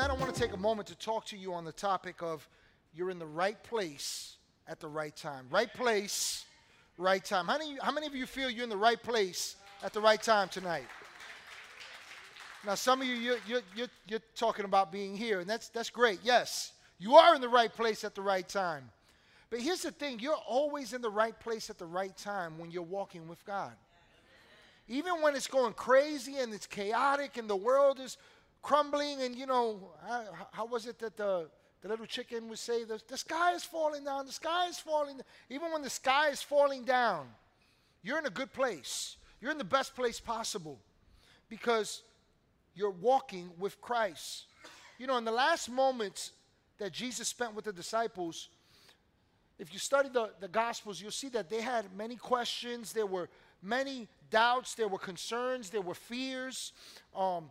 tonight I want to take a moment to talk to you on the topic of you're in the right place at the right time. Right place, right time. How many, how many of you feel you're in the right place at the right time tonight? Now, some of you, you're, you're, you're, you're talking about being here, and that's, that's great. Yes, you are in the right place at the right time. But here's the thing you're always in the right place at the right time when you're walking with God. Even when it's going crazy and it's chaotic and the world is crumbling, and you know, how, how was it that the, the little chicken would say, the, the sky is falling down, the sky is falling. Even when the sky is falling down, you're in a good place. You're in the best place possible because you're walking with Christ. You know, in the last moments that Jesus spent with the disciples, if you study the, the Gospels, you'll see that they had many questions. There were many doubts. There were concerns. There were fears. Um,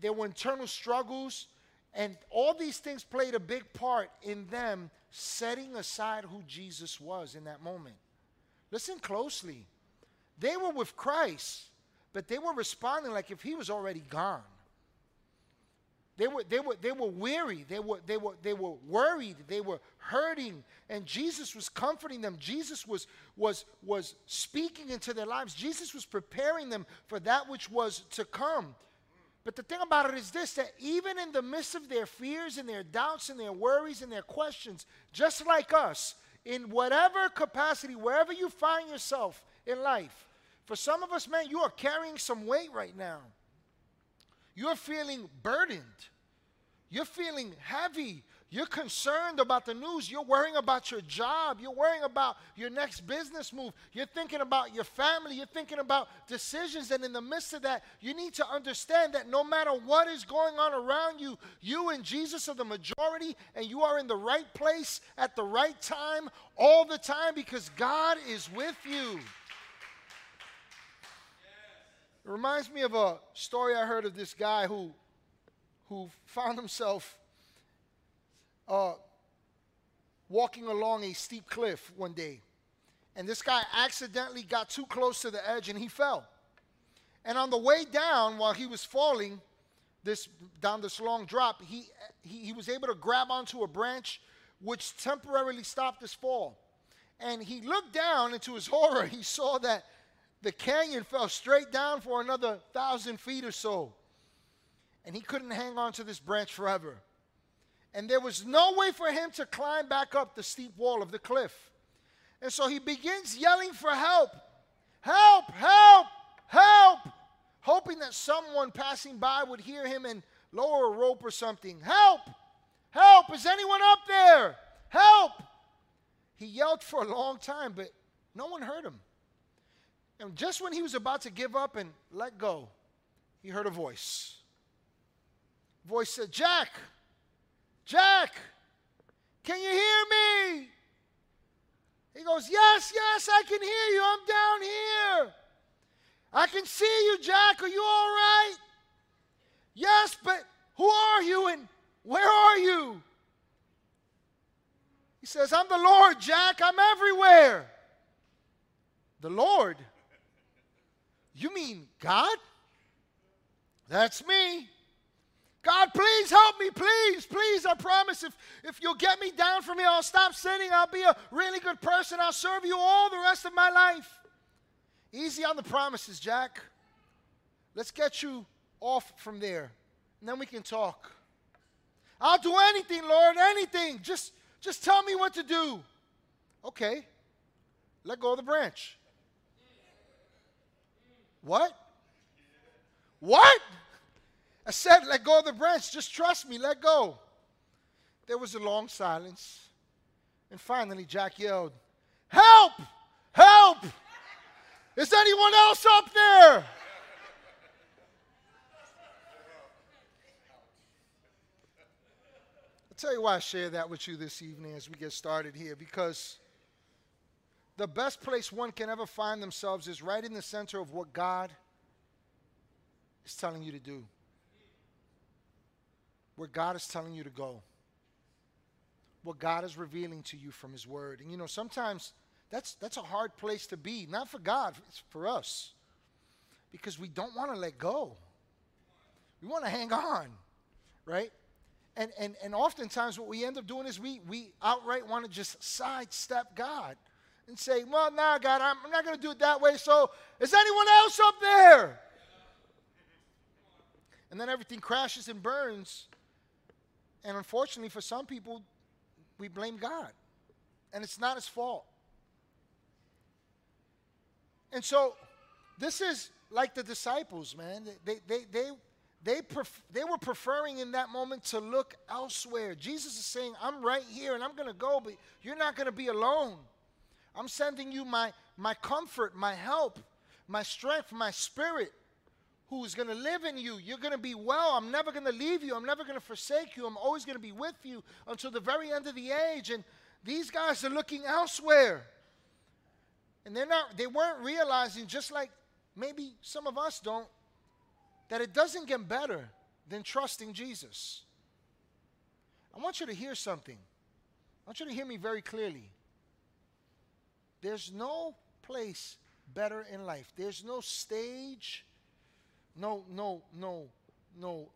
there were internal struggles. And all these things played a big part in them setting aside who Jesus was in that moment. Listen closely. They were with Christ, but they were responding like if he was already gone. They were, they were, they were weary. They were, they, were, they were worried. They were hurting. And Jesus was comforting them. Jesus was, was, was speaking into their lives. Jesus was preparing them for that which was to come. But the thing about it is this that even in the midst of their fears and their doubts and their worries and their questions, just like us, in whatever capacity, wherever you find yourself in life, for some of us, man, you are carrying some weight right now. You're feeling burdened. You're feeling heavy. You're concerned about the news. You're worrying about your job. You're worrying about your next business move. You're thinking about your family. You're thinking about decisions. And in the midst of that, you need to understand that no matter what is going on around you, you and Jesus are the majority, and you are in the right place at the right time all the time because God is with you. It reminds me of a story I heard of this guy who, who found himself uh, walking along a steep cliff one day. And this guy accidentally got too close to the edge and he fell. And on the way down, while he was falling, this down this long drop, he, he, he was able to grab onto a branch which temporarily stopped his fall. And he looked down, and to his horror, he saw that the canyon fell straight down for another thousand feet or so. And he couldn't hang on to this branch forever. And there was no way for him to climb back up the steep wall of the cliff. And so he begins yelling for help help, help, help, hoping that someone passing by would hear him and lower a rope or something. Help, help, is anyone up there? Help. He yelled for a long time, but no one heard him. And just when he was about to give up and let go, he heard a voice. Voice said, Jack, Jack, can you hear me? He goes, Yes, yes, I can hear you. I'm down here. I can see you, Jack. Are you all right? Yes, but who are you and where are you? He says, I'm the Lord, Jack. I'm everywhere. The Lord? You mean God? That's me. God, please help me, please, please. I promise if, if you'll get me down from here, I'll stop sinning. I'll be a really good person. I'll serve you all the rest of my life. Easy on the promises, Jack. Let's get you off from there, and then we can talk. I'll do anything, Lord, anything. Just, just tell me what to do. Okay. Let go of the branch. What? What? I said, let go of the branch. Just trust me. Let go. There was a long silence. And finally, Jack yelled, Help! Help! Is anyone else up there? I'll tell you why I share that with you this evening as we get started here because the best place one can ever find themselves is right in the center of what God is telling you to do, where God is telling you to go, what God is revealing to you from His Word. And you know, sometimes that's, that's a hard place to be, not for God, it's for us, because we don't want to let go. We want to hang on, right? And, and, and oftentimes, what we end up doing is we, we outright want to just sidestep God and say, Well, nah, God, I'm not going to do it that way. So, is anyone else up there? And then everything crashes and burns. And unfortunately, for some people, we blame God. And it's not his fault. And so, this is like the disciples, man. They, they, they, they, pref- they were preferring in that moment to look elsewhere. Jesus is saying, I'm right here and I'm going to go, but you're not going to be alone. I'm sending you my, my comfort, my help, my strength, my spirit who's going to live in you. You're going to be well. I'm never going to leave you. I'm never going to forsake you. I'm always going to be with you until the very end of the age. And these guys are looking elsewhere. And they're not they weren't realizing just like maybe some of us don't that it doesn't get better than trusting Jesus. I want you to hear something. I want you to hear me very clearly. There's no place better in life. There's no stage, no, no, no, no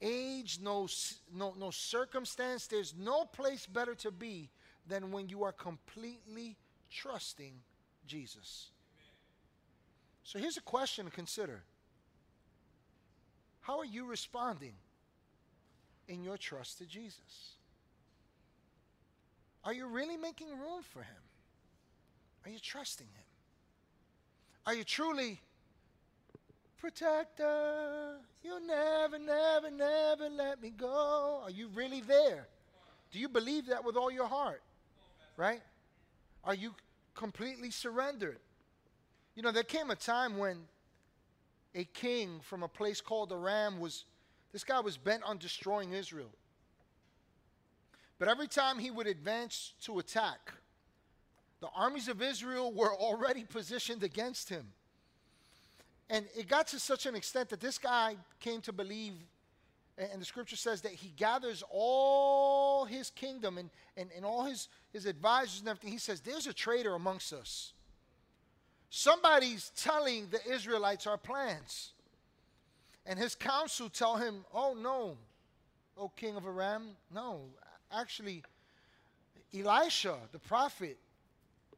age, no, no, no circumstance. There's no place better to be than when you are completely trusting Jesus. So here's a question to consider How are you responding in your trust to Jesus? Are you really making room for Him? Are you trusting Him? Are you truly, protector, you never, never, never let me go? Are you really there? Do you believe that with all your heart? Right? Are you completely surrendered? You know, there came a time when a king from a place called Aram was, this guy was bent on destroying Israel. But every time he would advance to attack, the armies of Israel were already positioned against him. And it got to such an extent that this guy came to believe, and the scripture says that he gathers all his kingdom and, and, and all his, his advisors and everything. He says, There's a traitor amongst us. Somebody's telling the Israelites our plans. And his council tell him, Oh, no, O king of Aram. No, actually, Elisha, the prophet,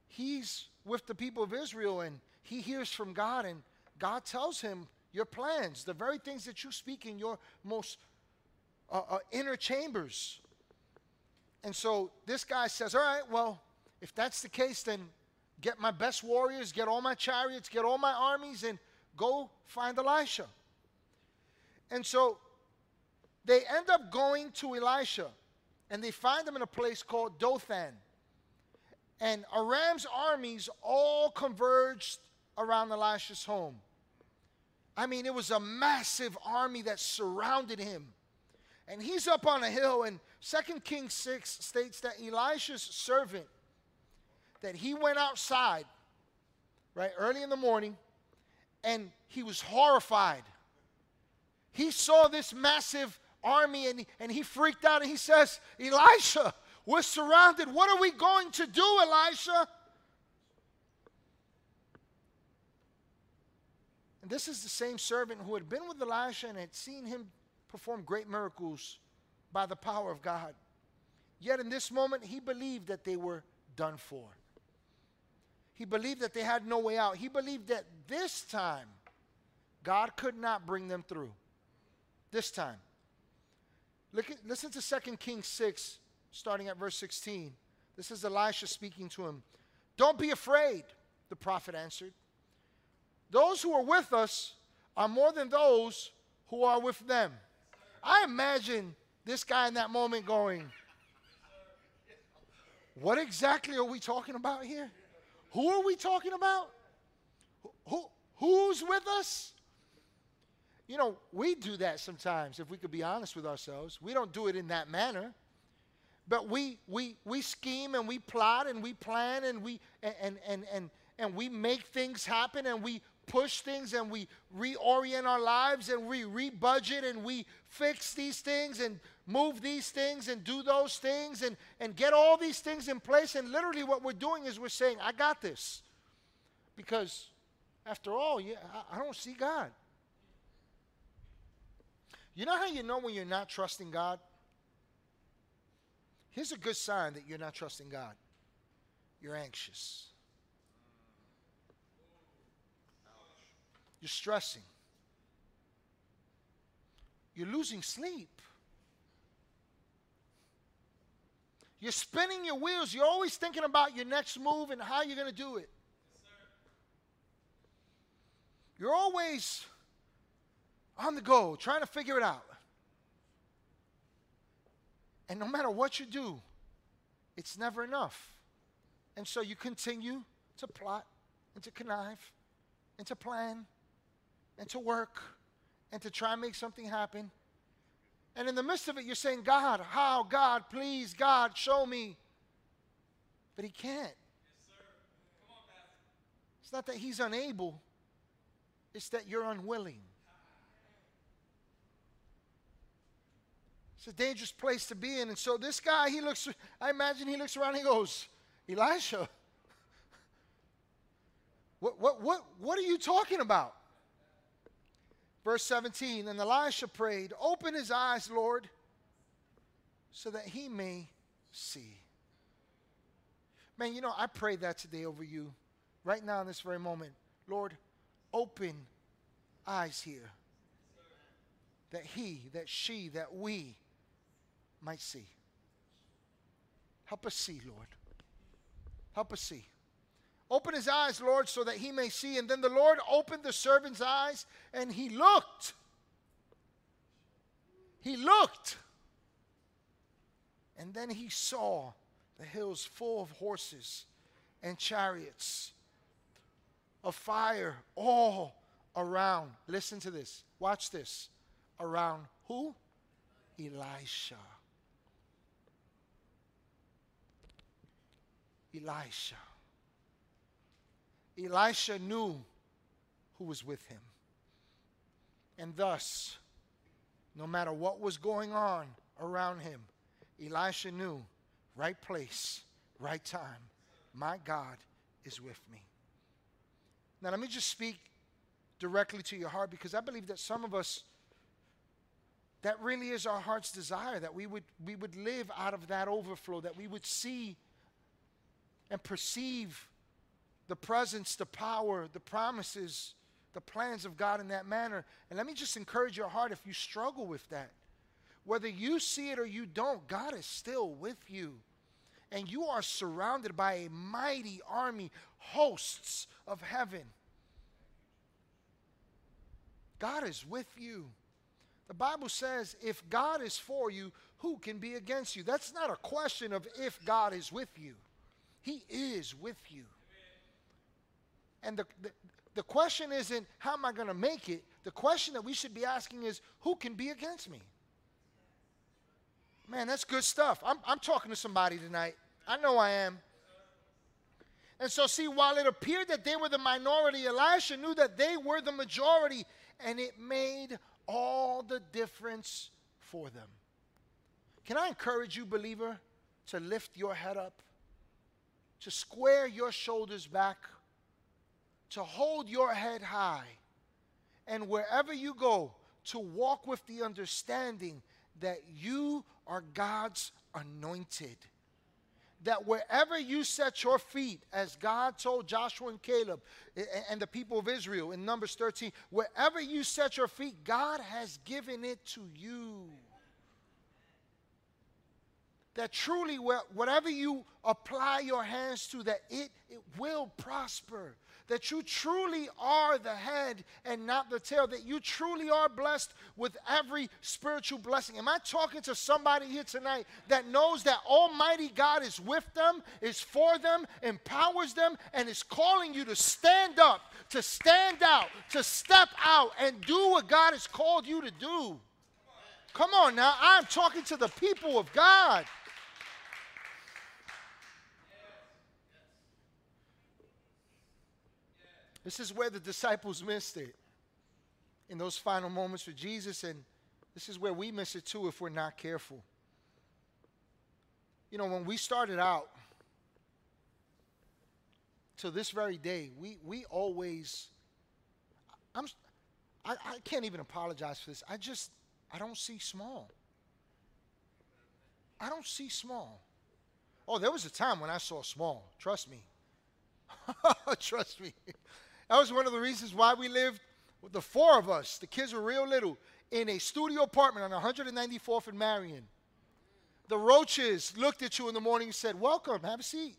he's with the people of Israel and he hears from God, and God tells him your plans, the very things that you speak in your most uh, uh, inner chambers. And so this guy says, All right, well, if that's the case, then get my best warriors, get all my chariots, get all my armies, and go find Elisha. And so they end up going to Elisha, and they find him in a place called Dothan. And Aram's armies all converged around Elisha's home. I mean, it was a massive army that surrounded him. And he's up on a hill, and 2 Kings 6 states that Elisha's servant, that he went outside, right, early in the morning, and he was horrified. He saw this massive army, and, and he freaked out, and he says, Elisha, we're surrounded. What are we going to do, Elisha? And this is the same servant who had been with Elisha and had seen him perform great miracles by the power of God. Yet in this moment, he believed that they were done for. He believed that they had no way out. He believed that this time, God could not bring them through. This time. Look at, listen to 2 Kings 6, starting at verse 16. This is Elisha speaking to him. Don't be afraid, the prophet answered. Those who are with us are more than those who are with them. I imagine this guy in that moment going, What exactly are we talking about here? Who are we talking about? Who, who's with us? You know, we do that sometimes, if we could be honest with ourselves. We don't do it in that manner. But we we we scheme and we plot and we plan and we and and and and we make things happen and we push things and we reorient our lives and we rebudget and we fix these things and move these things and do those things and, and get all these things in place. And literally, what we're doing is we're saying, I got this. Because after all, yeah, I, I don't see God. You know how you know when you're not trusting God? Here's a good sign that you're not trusting God you're anxious, you're stressing, you're losing sleep. You're spinning your wheels. You're always thinking about your next move and how you're going to do it. You're always on the go, trying to figure it out. And no matter what you do, it's never enough. And so you continue to plot and to connive and to plan and to work and to try and make something happen. And in the midst of it, you're saying, God, how? God, please, God, show me. But He can't. It's not that He's unable, it's that you're unwilling. It's a dangerous place to be in. And so this guy, he looks, I imagine he looks around and he goes, Elisha, what, what, what, what are you talking about? Verse 17, and Elisha prayed, Open his eyes, Lord, so that he may see. Man, you know, I pray that today over you, right now in this very moment. Lord, open eyes here, that he, that she, that we might see. Help us see, Lord. Help us see. Open his eyes, Lord, so that he may see. And then the Lord opened the servant's eyes, and he looked. He looked. And then he saw the hills full of horses and chariots, of fire all around. Listen to this. Watch this. Around who? Elisha. Elisha. Elisha knew who was with him. And thus, no matter what was going on around him, Elisha knew right place, right time. My God is with me. Now, let me just speak directly to your heart because I believe that some of us, that really is our heart's desire that we would, we would live out of that overflow, that we would see and perceive the presence, the power, the promises, the plans of God in that manner. And let me just encourage your heart if you struggle with that, whether you see it or you don't, God is still with you. And you are surrounded by a mighty army, hosts of heaven. God is with you. The Bible says, if God is for you, who can be against you? That's not a question of if God is with you. He is with you. And the, the, the question isn't, how am I going to make it? The question that we should be asking is, who can be against me? Man, that's good stuff. I'm, I'm talking to somebody tonight. I know I am. And so, see, while it appeared that they were the minority, Elisha knew that they were the majority, and it made all the difference for them. Can I encourage you, believer, to lift your head up? to square your shoulders back, to hold your head high, and wherever you go, to walk with the understanding that you are God's anointed. That wherever you set your feet, as God told Joshua and Caleb and the people of Israel in Numbers 13, wherever you set your feet, God has given it to you. That truly whatever you apply your hands to that it, it will prosper that you truly are the head and not the tail that you truly are blessed with every spiritual blessing am i talking to somebody here tonight that knows that almighty god is with them is for them empowers them and is calling you to stand up to stand out to step out and do what god has called you to do Come on now, I'm talking to the people of God. This is where the disciples missed it in those final moments with Jesus, and this is where we miss it too if we're not careful. You know, when we started out, to this very day, we, we always, I'm, I, I can't even apologize for this. I just, I don't see small. I don't see small. Oh, there was a time when I saw small. Trust me. Trust me. That was one of the reasons why we lived, with the four of us, the kids were real little, in a studio apartment on 194th and Marion. The roaches looked at you in the morning and said, Welcome, have a seat.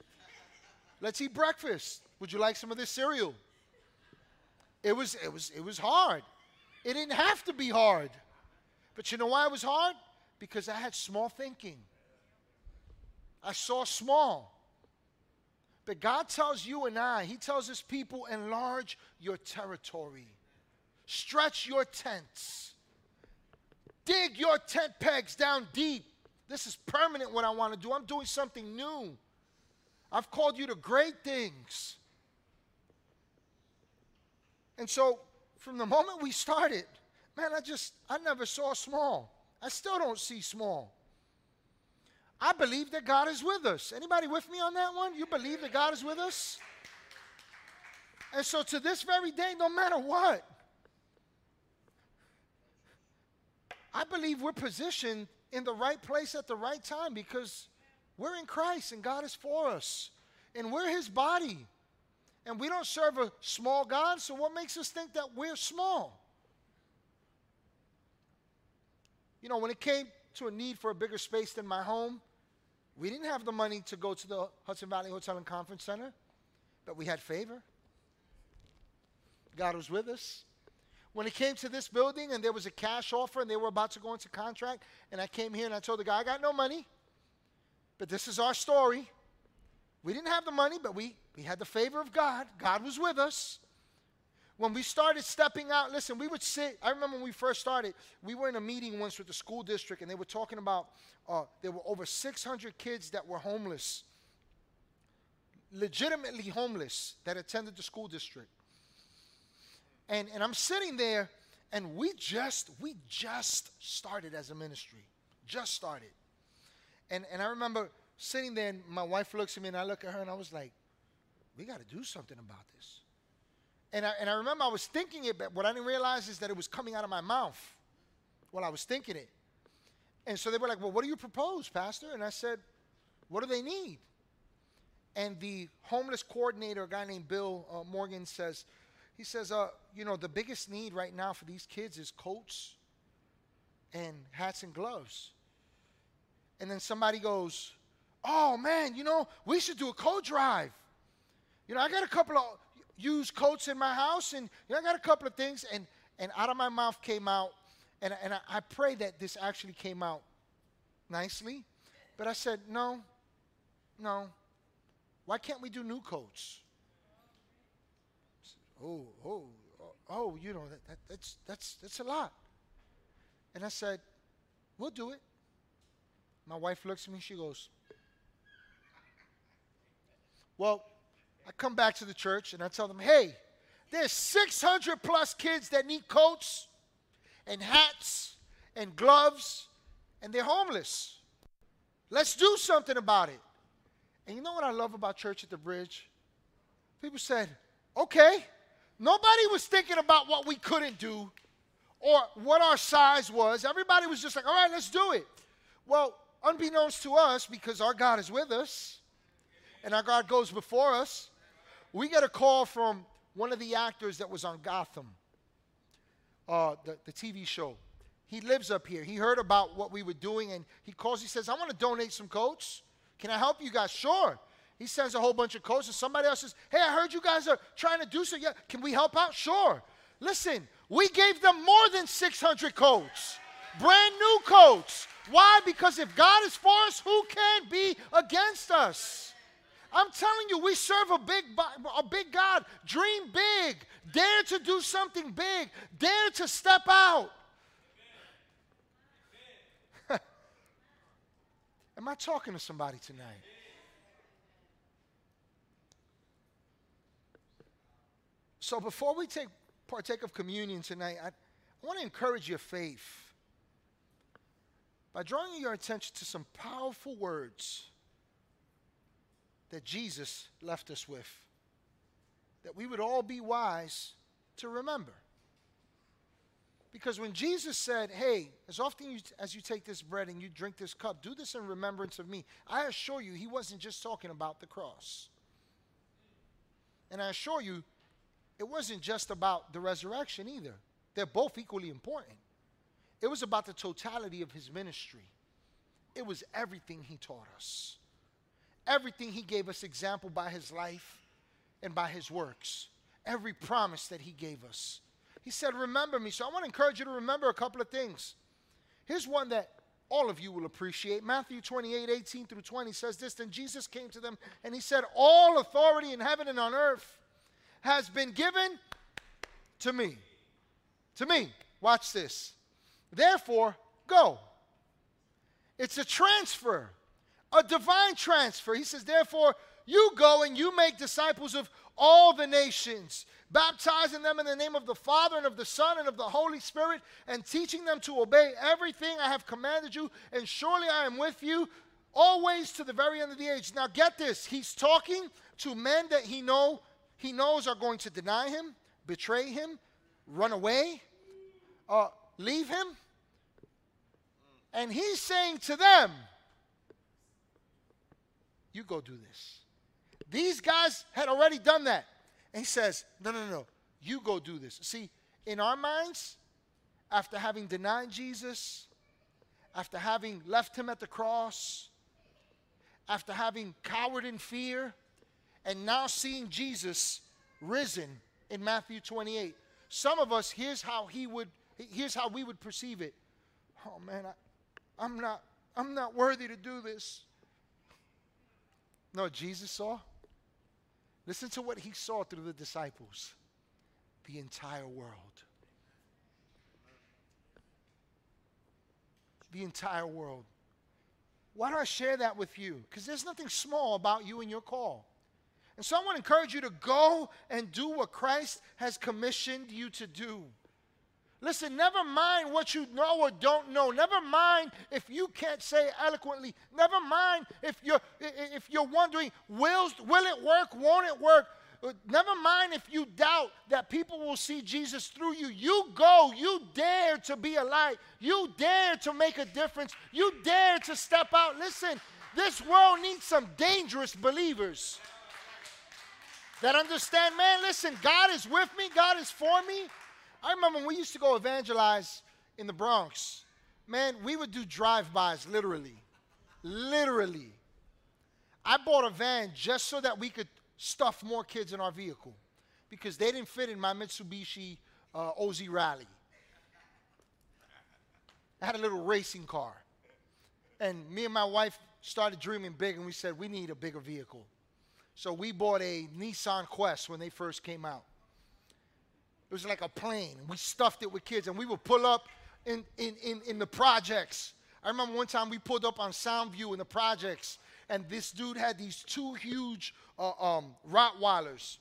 Let's eat breakfast. Would you like some of this cereal? It was, it was, it was hard. It didn't have to be hard. But you know why it was hard? Because I had small thinking. I saw small. But God tells you and I, He tells His people, enlarge your territory, stretch your tents, dig your tent pegs down deep. This is permanent what I want to do. I'm doing something new. I've called you to great things. And so, from the moment we started, man, I just, I never saw small. I still don't see small. I believe that God is with us. Anybody with me on that one? You believe that God is with us? And so to this very day, no matter what, I believe we're positioned in the right place at the right time because we're in Christ and God is for us. And we're his body. And we don't serve a small God, so what makes us think that we're small? You know, when it came to a need for a bigger space than my home, we didn't have the money to go to the Hudson Valley Hotel and Conference Center, but we had favor. God was with us. When it came to this building and there was a cash offer and they were about to go into contract, and I came here and I told the guy, I got no money, but this is our story. We didn't have the money, but we, we had the favor of God. God was with us. When we started stepping out, listen, we would sit. I remember when we first started, we were in a meeting once with the school district, and they were talking about uh, there were over 600 kids that were homeless, legitimately homeless, that attended the school district. And, and I'm sitting there, and we just, we just started as a ministry. Just started. And, and I remember sitting there, and my wife looks at me, and I look at her, and I was like, we got to do something about this. And I, and I remember I was thinking it, but what I didn't realize is that it was coming out of my mouth while I was thinking it. And so they were like, Well, what do you propose, Pastor? And I said, What do they need? And the homeless coordinator, a guy named Bill uh, Morgan, says, He says, uh, You know, the biggest need right now for these kids is coats and hats and gloves. And then somebody goes, Oh man, you know, we should do a coat drive. You know, I got a couple of used coats in my house, and you know, I got a couple of things, and and out of my mouth came out, and and I, I pray that this actually came out nicely, but I said no, no. Why can't we do new coats? Oh, oh, oh, oh, you know that, that that's that's that's a lot. And I said, we'll do it. My wife looks at me, she goes, Well, I come back to the church and I tell them, hey, there's 600 plus kids that need coats and hats and gloves, and they're homeless. Let's do something about it. And you know what I love about Church at the Bridge? People said, okay. Nobody was thinking about what we couldn't do or what our size was. Everybody was just like, all right, let's do it. Well, unbeknownst to us, because our God is with us and our God goes before us, we got a call from one of the actors that was on Gotham, uh, the, the TV show. He lives up here. He heard about what we were doing and he calls. He says, I want to donate some coats. Can I help you guys? Sure. He sends a whole bunch of coats and somebody else says, Hey, I heard you guys are trying to do so. Yeah, can we help out? Sure. Listen, we gave them more than 600 coats, brand new coats. Why? Because if God is for us, who can be against us? I'm telling you, we serve a big, a big God. Dream big. Dare to do something big. Dare to step out. Am I talking to somebody tonight? So before we take partake of communion tonight, I, I want to encourage your faith by drawing your attention to some powerful words that Jesus left us with, that we would all be wise to remember. Because when Jesus said, Hey, as often as you take this bread and you drink this cup, do this in remembrance of me, I assure you, he wasn't just talking about the cross. And I assure you, it wasn't just about the resurrection either. They're both equally important. It was about the totality of his ministry, it was everything he taught us, everything he gave us example by his life and by his works, every promise that he gave us. He said, Remember me. So I want to encourage you to remember a couple of things. Here's one that all of you will appreciate. Matthew 28 18 through 20 says this Then Jesus came to them and he said, All authority in heaven and on earth has been given to me. To me. Watch this. Therefore, go. It's a transfer, a divine transfer. He says, Therefore, you go and you make disciples of all the nations, baptizing them in the name of the Father and of the Son and of the Holy Spirit, and teaching them to obey everything I have commanded you. And surely I am with you always to the very end of the age. Now get this, he's talking to men that he know he knows are going to deny him, betray him, run away, uh, leave him. And he's saying to them, You go do this. These guys had already done that. And he says, No, no, no, you go do this. See, in our minds, after having denied Jesus, after having left him at the cross, after having cowered in fear, and now seeing Jesus risen in Matthew 28, some of us, here's how he would, here's how we would perceive it. Oh man, I, I'm not, I'm not worthy to do this. No, Jesus saw. Listen to what he saw through the disciples the entire world. The entire world. Why do I share that with you? Because there's nothing small about you and your call. And so I want to encourage you to go and do what Christ has commissioned you to do. Listen, never mind what you know or don't know. Never mind if you can't say eloquently. Never mind if you're if you're wondering, will, will it work? Won't it work? Uh, never mind if you doubt that people will see Jesus through you. You go, you dare to be a light. You dare to make a difference. You dare to step out. Listen, this world needs some dangerous believers that understand, man, listen, God is with me, God is for me. I remember when we used to go evangelize in the Bronx, man, we would do drive-bys literally. Literally. I bought a van just so that we could stuff more kids in our vehicle because they didn't fit in my Mitsubishi uh, OZ Rally. I had a little racing car. And me and my wife started dreaming big and we said, we need a bigger vehicle. So we bought a Nissan Quest when they first came out. It was like a plane. We stuffed it with kids, and we would pull up in, in, in, in the projects. I remember one time we pulled up on Soundview in the projects, and this dude had these two huge uh, um, Rottweilers.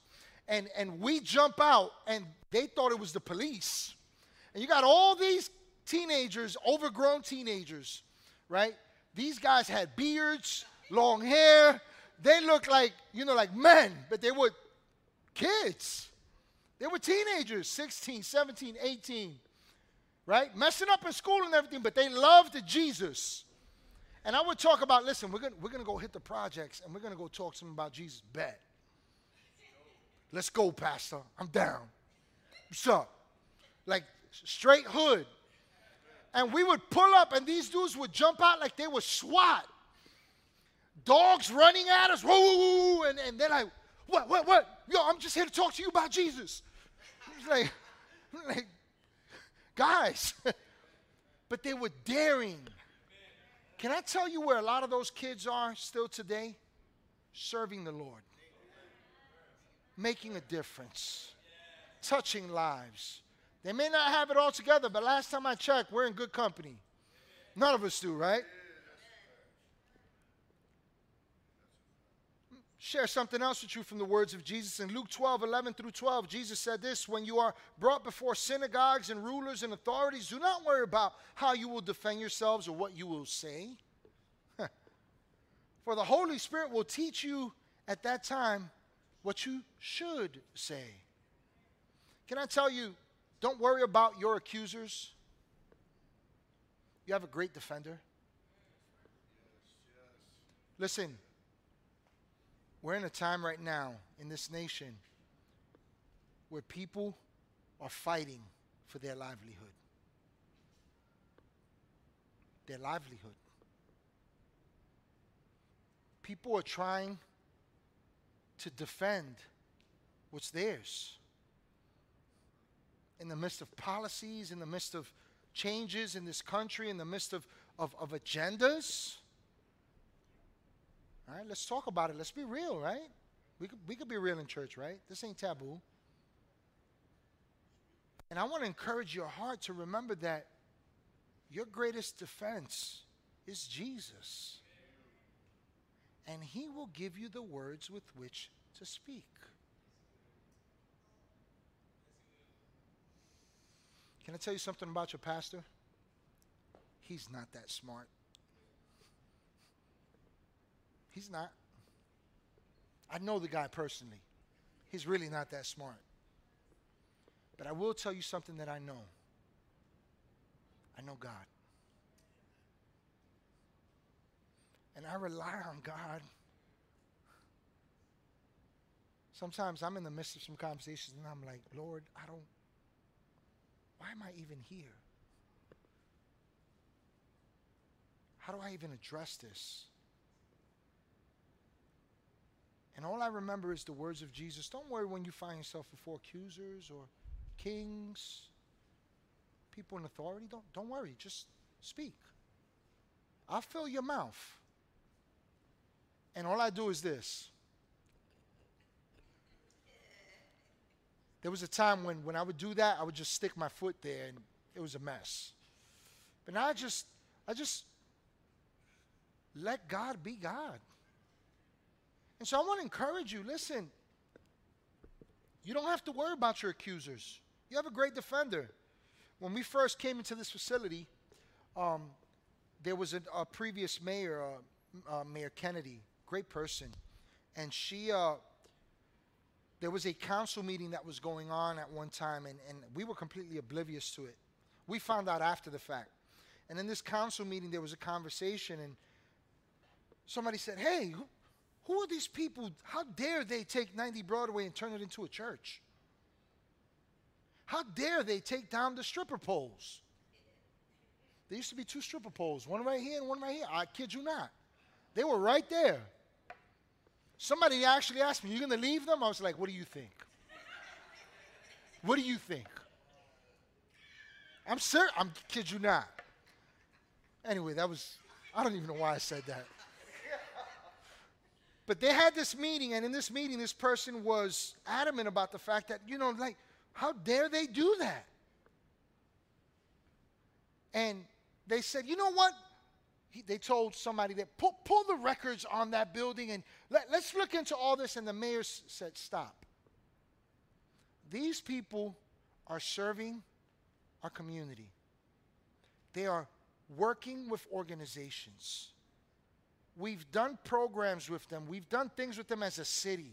And, and we jump out, and they thought it was the police. And you got all these teenagers, overgrown teenagers, right? These guys had beards, long hair. They looked like, you know, like men, but they were kids. They were teenagers, 16, 17, 18, right? Messing up in school and everything, but they loved Jesus. And I would talk about, listen, we're going we're gonna go hit the projects and we're going to go talk to them about Jesus. Bet. Let's go, Pastor. I'm down. What's up? Like straight hood. And we would pull up and these dudes would jump out like they were SWAT. Dogs running at us. Whoa, whoa, whoa. And, and they're like, what, what, what? Yo, I'm just here to talk to you about Jesus. like, like, guys. but they were daring. Can I tell you where a lot of those kids are still today? Serving the Lord, making a difference, touching lives. They may not have it all together, but last time I checked, we're in good company. None of us do, right? Share something else with you from the words of Jesus. In Luke 12, 11 through 12, Jesus said this When you are brought before synagogues and rulers and authorities, do not worry about how you will defend yourselves or what you will say. For the Holy Spirit will teach you at that time what you should say. Can I tell you, Don't worry about your accusers. You have a great defender. Listen, we're in a time right now in this nation where people are fighting for their livelihood. Their livelihood. People are trying to defend what's theirs. In the midst of policies, in the midst of changes in this country, in the midst of, of, of agendas. All right, let's talk about it. Let's be real, right? We could, we could be real in church, right? This ain't taboo. And I want to encourage your heart to remember that your greatest defense is Jesus. And he will give you the words with which to speak. Can I tell you something about your pastor? He's not that smart. He's not. I know the guy personally. He's really not that smart. But I will tell you something that I know. I know God. And I rely on God. Sometimes I'm in the midst of some conversations and I'm like, Lord, I don't, why am I even here? How do I even address this? And all I remember is the words of Jesus. Don't worry when you find yourself before accusers or kings, people in authority. Don't, don't worry. Just speak. I'll fill your mouth. And all I do is this. There was a time when, when I would do that, I would just stick my foot there and it was a mess. But now I just, I just let God be God. And so I want to encourage you listen, you don't have to worry about your accusers. You have a great defender. When we first came into this facility, um, there was a, a previous mayor, uh, uh, Mayor Kennedy, great person, and she. Uh, there was a council meeting that was going on at one time, and, and we were completely oblivious to it. We found out after the fact. And in this council meeting, there was a conversation, and somebody said, Hey, who are these people? How dare they take 90 Broadway and turn it into a church? How dare they take down the stripper poles? There used to be two stripper poles, one right here and one right here. I kid you not. They were right there. Somebody actually asked me, You going to leave them? I was like, What do you think? What do you think? I'm serious. I'm kid you not. Anyway, that was, I don't even know why I said that. But they had this meeting, and in this meeting, this person was adamant about the fact that, you know, like, how dare they do that? And they said, you know what? He, they told somebody that pull, pull the records on that building and let, let's look into all this. And the mayor s- said, stop. These people are serving our community, they are working with organizations. We've done programs with them, we've done things with them as a city.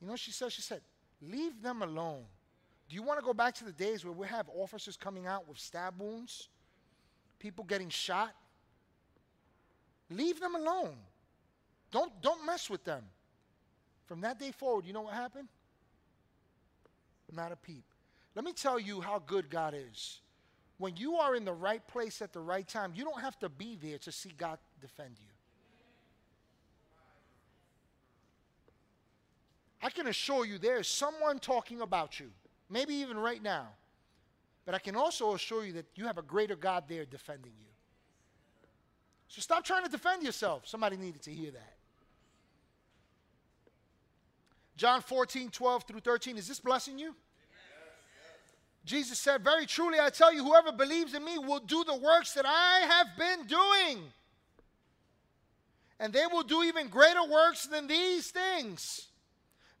You know she said? She said, Leave them alone. Do you want to go back to the days where we have officers coming out with stab wounds? People getting shot? Leave them alone. Don't, don't mess with them. From that day forward, you know what happened? Not a peep. Let me tell you how good God is. When you are in the right place at the right time, you don't have to be there to see God defend you. I can assure you there is someone talking about you, maybe even right now. But I can also assure you that you have a greater God there defending you. So stop trying to defend yourself. Somebody needed to hear that. John 14, 12 through 13. Is this blessing you? Jesus said, Very truly, I tell you, whoever believes in me will do the works that I have been doing. And they will do even greater works than these things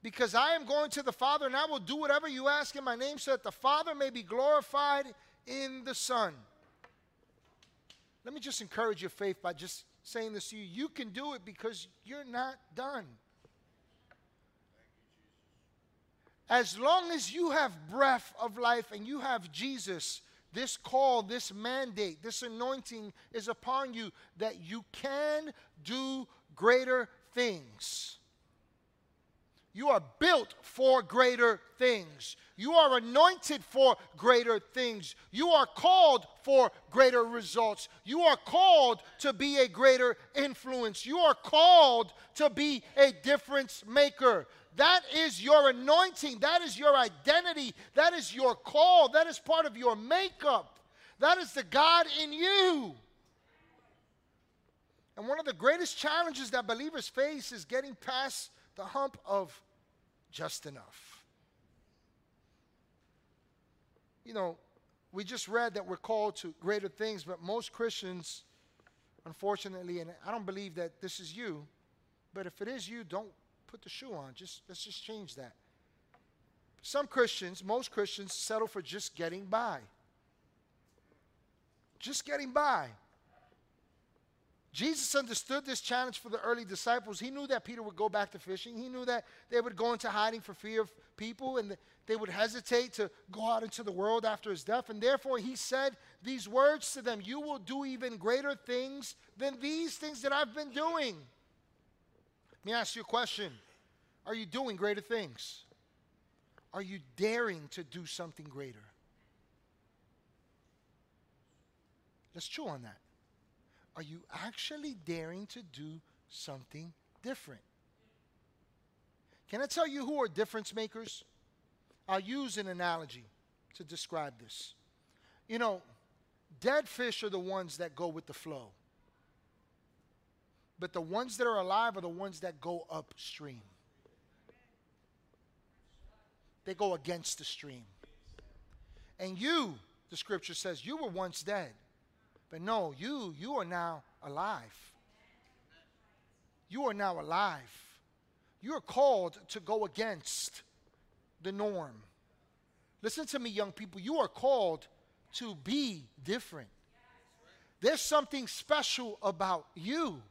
because I am going to the Father, and I will do whatever you ask in my name, so that the Father may be glorified in the Son. Let me just encourage your faith by just saying this to you. You can do it because you're not done. As long as you have breath of life and you have Jesus, this call, this mandate, this anointing is upon you that you can do greater things. You are built for greater things. You are anointed for greater things. You are called for greater results. You are called to be a greater influence. You are called to be a difference maker. That is your anointing. That is your identity. That is your call. That is part of your makeup. That is the God in you. And one of the greatest challenges that believers face is getting past the hump of just enough. You know, we just read that we're called to greater things, but most Christians, unfortunately, and I don't believe that this is you, but if it is you, don't put the shoe on. Just let's just change that. Some Christians, most Christians settle for just getting by. Just getting by. Jesus understood this challenge for the early disciples. He knew that Peter would go back to fishing. He knew that they would go into hiding for fear of people and they would hesitate to go out into the world after his death. And therefore, he said these words to them You will do even greater things than these things that I've been doing. Let me ask you a question Are you doing greater things? Are you daring to do something greater? Let's chew on that. Are you actually daring to do something different? Can I tell you who are difference makers? I'll use an analogy to describe this. You know, dead fish are the ones that go with the flow. But the ones that are alive are the ones that go upstream. They go against the stream. And you, the scripture says, you were once dead. But no, you, you are now alive. You are now alive. You are called to go against the norm. Listen to me, young people. You are called to be different. There's something special about you.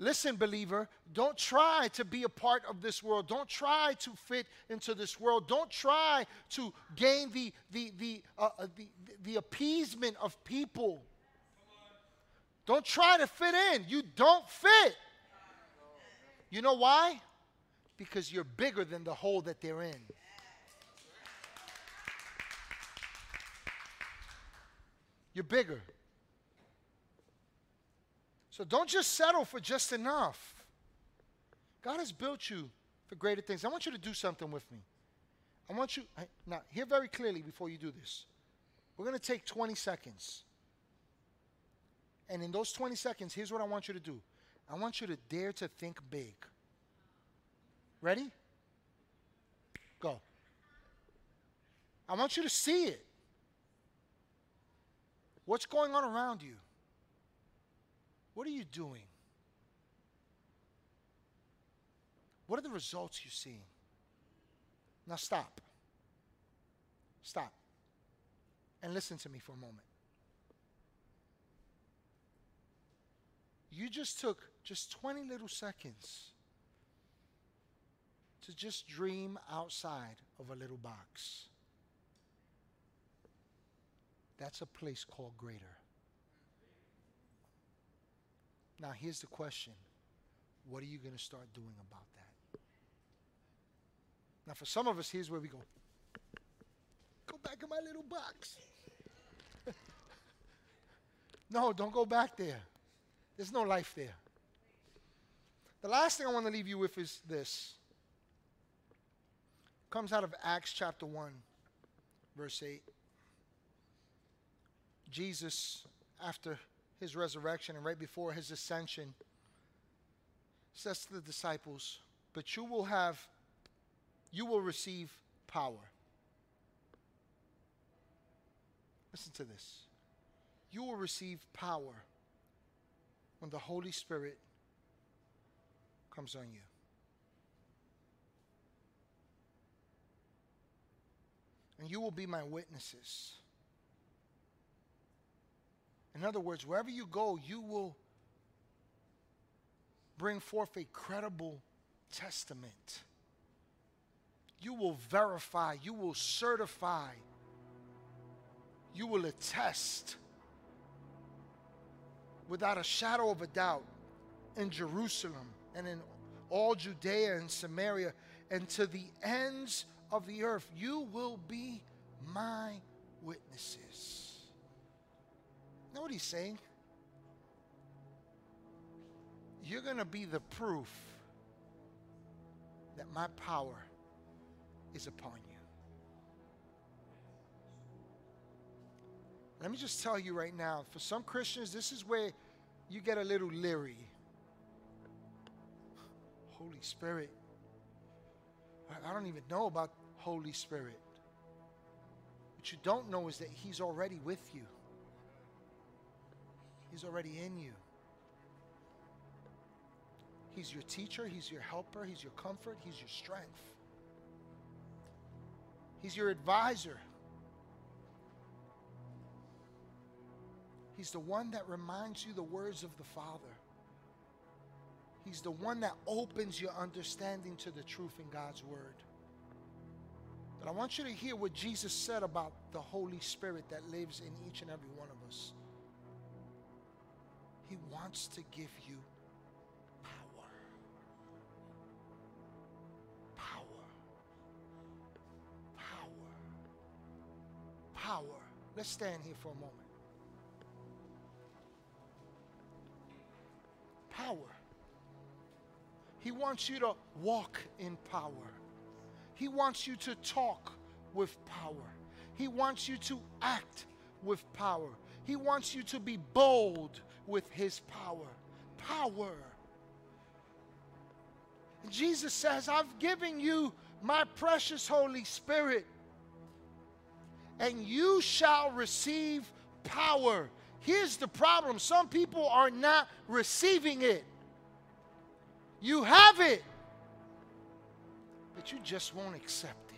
Listen, believer, don't try to be a part of this world. Don't try to fit into this world. Don't try to gain the, the, the, uh, uh the, the appeasement of people. Don't try to fit in. You don't fit. You know why? Because you're bigger than the hole that they're in. You're bigger. So don't just settle for just enough. God has built you for greater things. I want you to do something with me. I want you, now, hear very clearly before you do this. We're going to take 20 seconds. And in those 20 seconds, here's what I want you to do I want you to dare to think big. Ready? Go. I want you to see it. What's going on around you? What are you doing? What are the results you're seeing? Now stop. Stop. And listen to me for a moment. You just took just 20 little seconds to just dream outside of a little box. That's a place called greater. Now, here's the question What are you going to start doing about that? Now, for some of us, here's where we go Go back in my little box. no, don't go back there. There's no life there. The last thing I want to leave you with is this. It comes out of Acts chapter 1, verse 8. Jesus, after his resurrection and right before his ascension, says to the disciples, But you will have, you will receive power. Listen to this. You will receive power when the Holy Spirit comes on you. And you will be my witnesses in other words, wherever you go, you will bring forth a credible testament you will verify, you will certify, you will attest without a shadow of a doubt in Jerusalem and in all Judea and Samaria and to the ends of the earth. You will be my witnesses. Know what he's saying? You're going to be the proof that my power is upon you. Let me just tell you right now for some Christians, this is where you get a little leery. Holy Spirit. I don't even know about Holy Spirit. What you don't know is that He's already with you, He's already in you. He's your teacher, He's your helper, He's your comfort, He's your strength. He's your advisor. He's the one that reminds you the words of the Father. He's the one that opens your understanding to the truth in God's Word. But I want you to hear what Jesus said about the Holy Spirit that lives in each and every one of us. He wants to give you power. Power. Power. Power. Let's stand here for a moment. Power. He wants you to walk in power. He wants you to talk with power. He wants you to act with power. He wants you to be bold with His power. Power. Jesus says, I've given you my precious Holy Spirit, and you shall receive power. Here's the problem some people are not receiving it. You have it but you just won't accept it.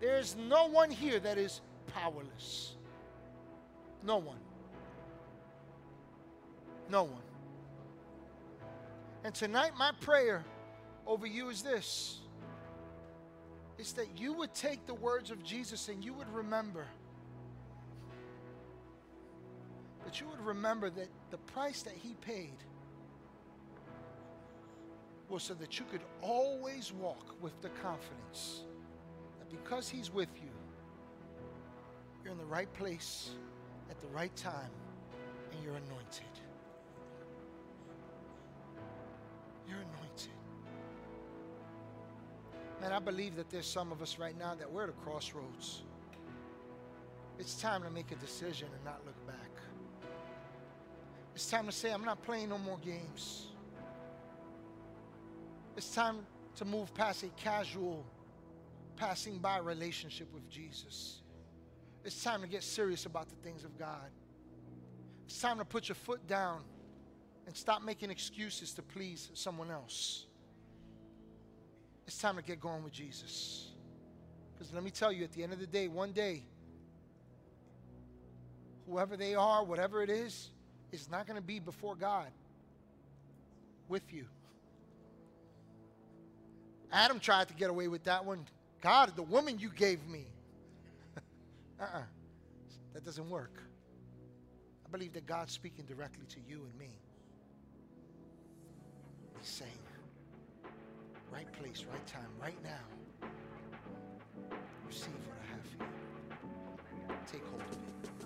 There's no one here that is powerless. No one. No one. And tonight, my prayer over you is this is that you would take the words of Jesus and you would remember that you would remember that the price that he paid was so that you could always walk with the confidence that because He's with you, you're in the right place at the right time and you're anointed. You're anointed. Man, I believe that there's some of us right now that we're at a crossroads. It's time to make a decision and not look back. It's time to say, I'm not playing no more games. It's time to move past a casual, passing by relationship with Jesus. It's time to get serious about the things of God. It's time to put your foot down and stop making excuses to please someone else. It's time to get going with Jesus. Because let me tell you, at the end of the day, one day, whoever they are, whatever it is, is not going to be before God with you. Adam tried to get away with that one. God, the woman you gave me. Uh uh-uh. uh That doesn't work. I believe that God's speaking directly to you and me. He's saying, right place, right time, right now. Receive what I have for you. Take hold of it.